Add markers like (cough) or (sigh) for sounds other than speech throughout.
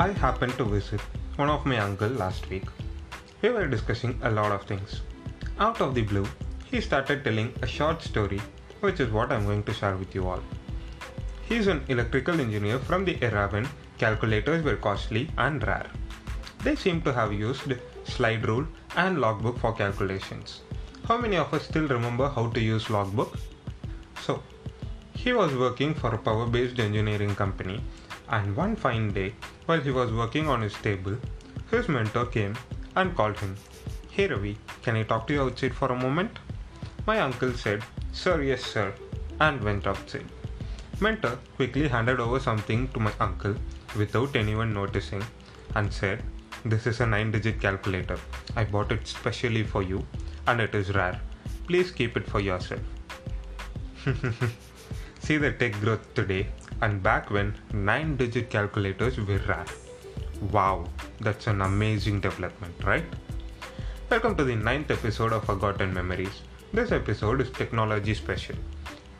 I happened to visit one of my uncle last week. We were discussing a lot of things. Out of the blue, he started telling a short story, which is what I'm going to share with you all. He's an electrical engineer from the era when calculators were costly and rare. They seem to have used slide rule and logbook for calculations. How many of us still remember how to use logbook? So, he was working for a power based engineering company, and one fine day, while he was working on his table, his mentor came and called him. Hey Ravi, can I talk to you outside for a moment? My uncle said, Sir, yes, sir, and went outside. Mentor quickly handed over something to my uncle without anyone noticing and said, This is a 9 digit calculator. I bought it specially for you and it is rare. Please keep it for yourself. (laughs) See the tech growth today and back when 9 digit calculators were rare. Wow, that's an amazing development, right? Welcome to the ninth episode of Forgotten Memories. This episode is technology special.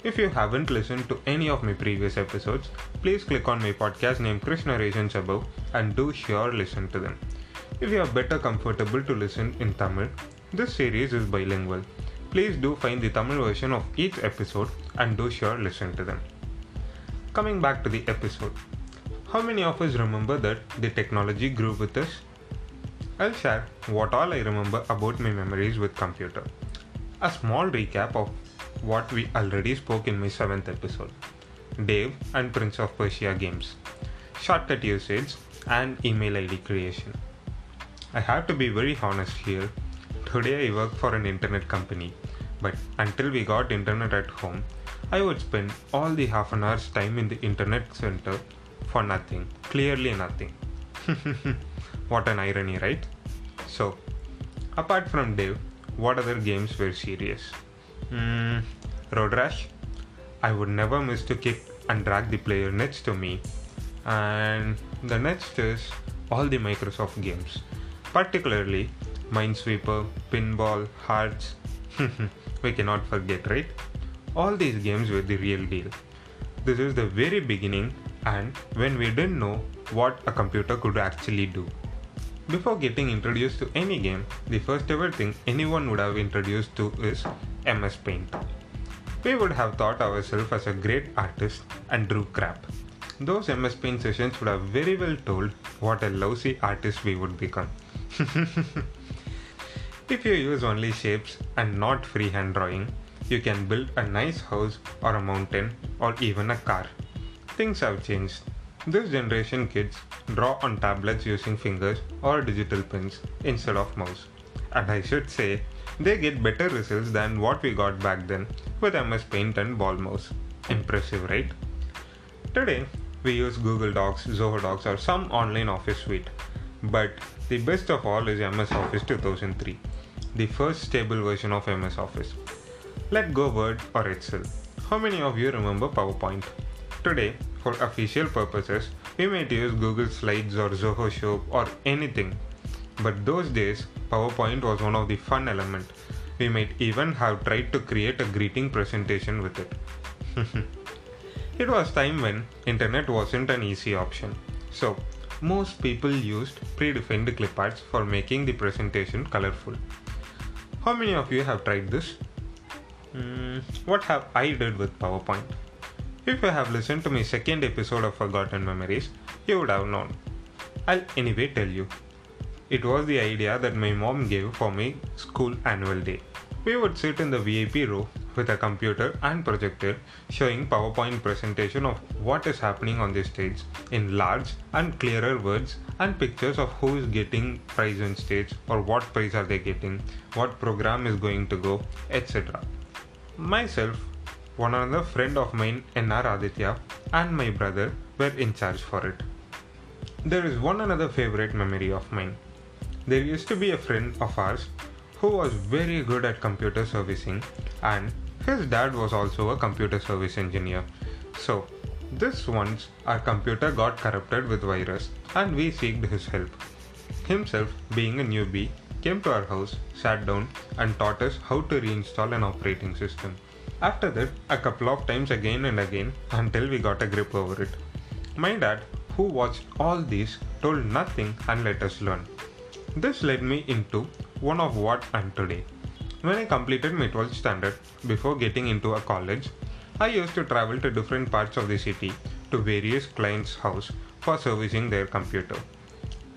If you haven't listened to any of my previous episodes, please click on my podcast named Krish Narrations above and do sure listen to them. If you are better comfortable to listen in Tamil, this series is bilingual. Please do find the Tamil version of each episode and do sure listen to them. Coming back to the episode, how many of us remember that the technology grew with us? I'll share what all I remember about my memories with computer. A small recap of what we already spoke in my 7th episode. Dave and Prince of Persia games, shortcut usage and email ID creation. I have to be very honest here. Today I work for an internet company, but until we got internet at home, I would spend all the half an hour's time in the internet center for nothing. Clearly nothing. (laughs) what an irony, right? So, apart from Dave, what other games were serious? Mm, Road Rash. I would never miss to kick and drag the player next to me. And the next is all the Microsoft games, particularly Minesweeper, Pinball, Hearts. (laughs) we cannot forget, right? All these games were the real deal. This is the very beginning and when we didn't know what a computer could actually do. Before getting introduced to any game, the first ever thing anyone would have introduced to is MS Paint. We would have thought ourselves as a great artist and drew crap. Those MS Paint sessions would have very well told what a lousy artist we would become. (laughs) if you use only shapes and not freehand drawing, you can build a nice house or a mountain or even a car. Things have changed. This generation kids draw on tablets using fingers or digital pens instead of mouse. And I should say, they get better results than what we got back then with MS Paint and ball mouse. Impressive, right? Today, we use Google Docs, Zoho Docs, or some online office suite. But the best of all is MS Office 2003, the first stable version of MS Office. Let go Word or Excel. How many of you remember PowerPoint? Today, for official purposes, we might use Google Slides or Zoho Show or anything. But those days, PowerPoint was one of the fun element. We might even have tried to create a greeting presentation with it. (laughs) it was time when internet wasn't an easy option. So, most people used predefined cliparts for making the presentation colorful. How many of you have tried this? Mm, what have I did with PowerPoint? If you have listened to my second episode of Forgotten Memories, you would have known. I'll anyway tell you. It was the idea that my mom gave for my school annual day. We would sit in the VIP row with a computer and projector showing PowerPoint presentation of what is happening on the stage in large and clearer words and pictures of who is getting prize on stage or what prize are they getting, what program is going to go, etc. Myself, one another friend of mine, NR Aditya, and my brother were in charge for it. There is one another favorite memory of mine. There used to be a friend of ours who was very good at computer servicing, and his dad was also a computer service engineer. So, this once our computer got corrupted with virus and we seeked his help. Himself, being a newbie, came to our house, sat down, and taught us how to reinstall an operating system. After that, a couple of times again and again until we got a grip over it. My dad, who watched all these told nothing and let us learn. This led me into one of what I'm today. When I completed my 12th standard before getting into a college, I used to travel to different parts of the city to various clients' house for servicing their computer.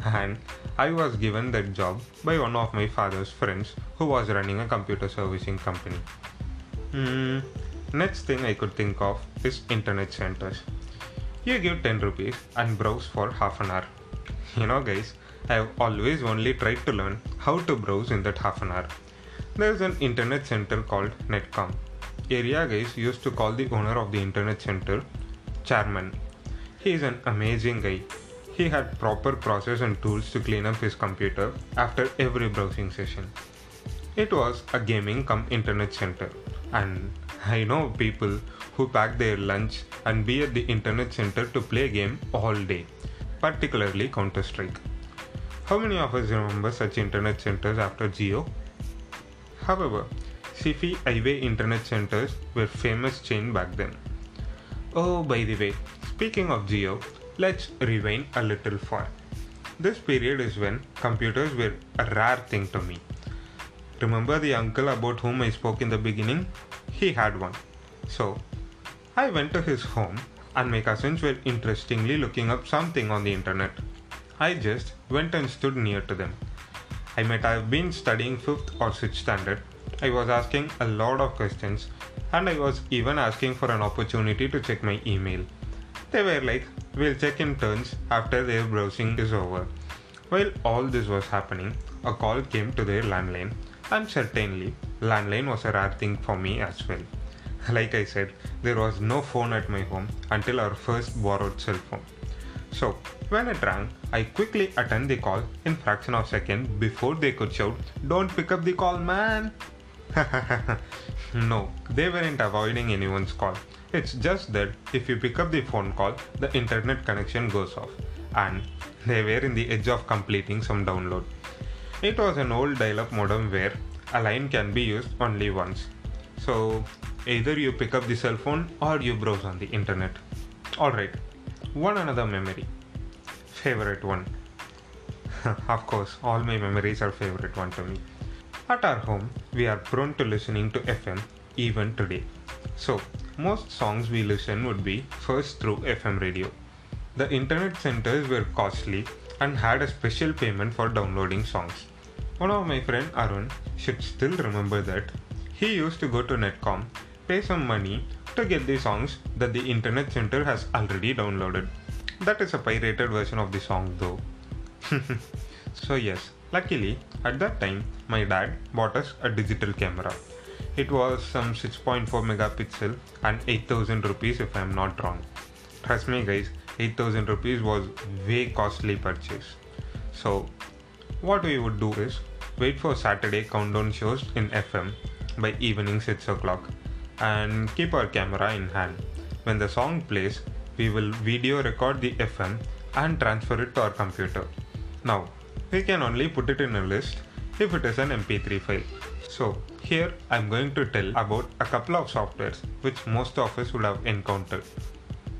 And I was given that job by one of my father's friends who was running a computer servicing company. Hmm, next thing I could think of is internet centers. You give 10 rupees and browse for half an hour. (laughs) You know, guys, I have always only tried to learn how to browse in that half an hour. There is an internet center called Netcom. Area guys used to call the owner of the internet center chairman. He is an amazing guy. He had proper process and tools to clean up his computer after every browsing session. It was a gaming come internet center and I know people who pack their lunch and be at the internet center to play game all day, particularly Counter Strike. How many of us remember such internet centers after Jio? However, Sify iWay internet centers were famous chain back then. Oh, by the way, speaking of Jio, let's rewind a little far. This period is when computers were a rare thing to me. Remember the uncle about whom I spoke in the beginning? He had one. So, I went to his home and my cousins were interestingly looking up something on the internet. I just went and stood near to them. I might have been studying 5th or 6th standard. I was asking a lot of questions and I was even asking for an opportunity to check my email. They were like, we'll check in turns after their browsing is over. While all this was happening, a call came to their landline and certainly landline was a rare thing for me as well. (laughs) Like I said, there was no phone at my home until our first borrowed cell phone. So, when it rang, I quickly attend the call in fraction of second before they could shout, Don't pick up the call, man! (laughs) no, they weren't avoiding anyone's call. It's just that if you pick up the phone call, the internet connection goes off. And they were in the edge of completing some download. It was an old dial up modem where a line can be used only once. So either you pick up the cell phone or you browse on the internet. Alright, one another memory. Favorite one. (laughs) of course, all my memories are favorite one to me. At our home, we are prone to listening to FM even today. So, most songs we listen would be first through FM radio. The internet centers were costly and had a special payment for downloading songs. One of my friend Arun should still remember that he used to go to Netcom, pay some money to get the songs that the internet center has already downloaded. That is a pirated version of the song though. (laughs) so yes, luckily at that time my dad bought us a digital camera. It was some 6.4 megapixel and 8000 rupees if I am not wrong. Trust me guys, 8000 rupees was way costly purchase. So what we would do is wait for Saturday countdown shows in FM by evening 6 o'clock and keep our camera in hand. When the song plays, we will video record the FM and transfer it to our computer. Now, we can only put it in a list if it is an MP3 file. So, here I'm going to tell about a couple of softwares which most of us would have encountered.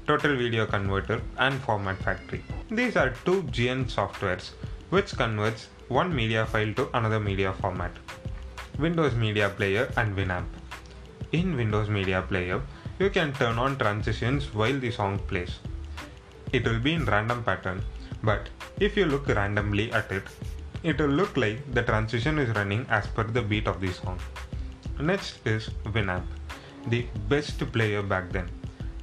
Total Video Converter and Format Factory. These are two GN softwares which converts one media file to another media format. Windows Media Player and Winamp. In Windows Media Player, you can turn on transitions while the song plays. It will be in random pattern, but if you look randomly at it, it will look like the transition is running as per the beat of the song. Next is Winamp, the best player back then.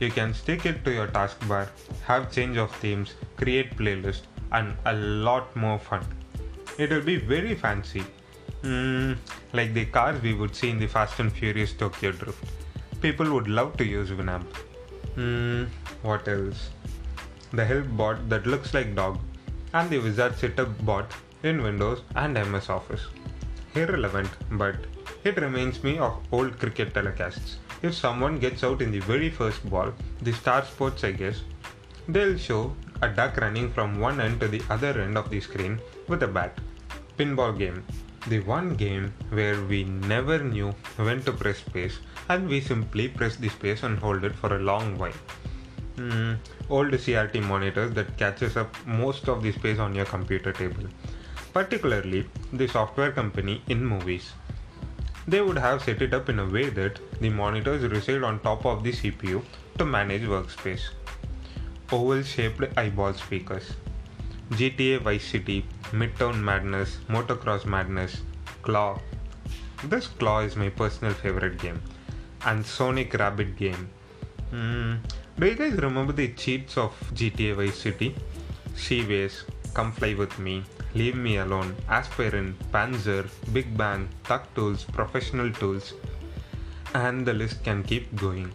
You can stick it to your taskbar, have change of themes, create playlist, and a lot more fun. It will be very fancy, mm, like the cars we would see in the Fast and Furious Tokyo Drift. People would love to use Winamp. Mm, what else? The help bot that looks like dog, and the wizard setup bot in Windows and MS Office. Irrelevant, but it reminds me of old cricket telecasts. If someone gets out in the very first ball, the Star Sports I guess, they'll show a duck running from one end to the other end of the screen with a bat. Pinball game. The one game where we never knew when to press space and we simply press the space and hold it for a long while. mm, old CRT monitors that catches up most of the space on your computer table. Particularly the software company in movies. They would have set it up in a way that the monitors reside on top of the CPU to manage workspace. Oval shaped eyeball speakers. GTA Vice City, Midtown Madness, Motocross Madness, Claw. This Claw is my personal favorite game. And Sonic Rabbit game. Mm, do you guys remember the cheats of GTA Vice City? Seaways, Come Fly With Me, Leave Me Alone, Aspirin, Panzer, Big Bang, Thugs Tools, Professional Tools, and the list can keep going.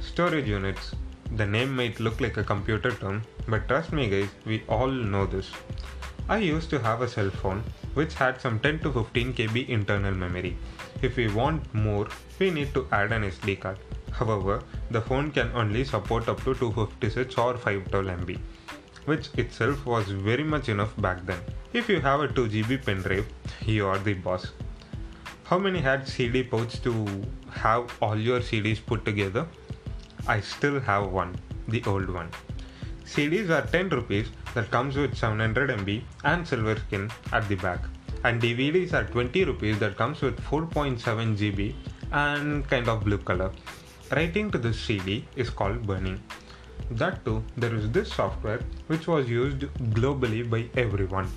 Storage units. The name might look like a computer term, but trust me, guys, we all know this. I used to have a cell phone which had some 10 to 15 KB internal memory. If we want more, we need to add an SD card. However, the phone can only support up to 256 or 512 MB, which itself was very much enough back then. If you have a 2 GB pen drive, you are the boss. How many had CD pouch to have all your CDs put together? I still have one, the old one. CDs are 10 rupees that comes with 700 MB and silver skin at the back. And DVDs are 20 rupees that comes with 4.7 GB and kind of blue color. Writing to this CD is called burning. That too, there is this software which was used globally by everyone.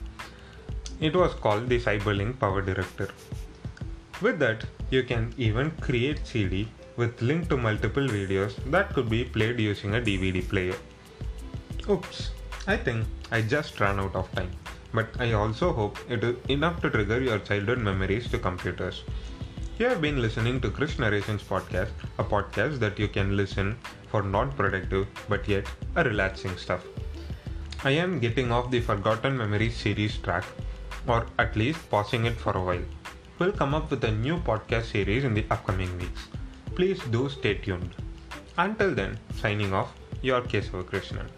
It was called the Cyberlink Power Director. With that, you can even create CD with link to multiple videos that could be played using a DVD player. Oops, I think I just ran out of time, but I also hope it is enough to trigger your childhood memories to computers. You have been listening to Krish Narrations Podcast, a podcast that you can listen for non productive but yet a relaxing stuff. I am getting off the Forgotten Memories series track, or at least pausing it for a while. We'll come up with a new podcast series in the upcoming weeks. Please do stay tuned. Until then, signing off, your Kesava Krishnan.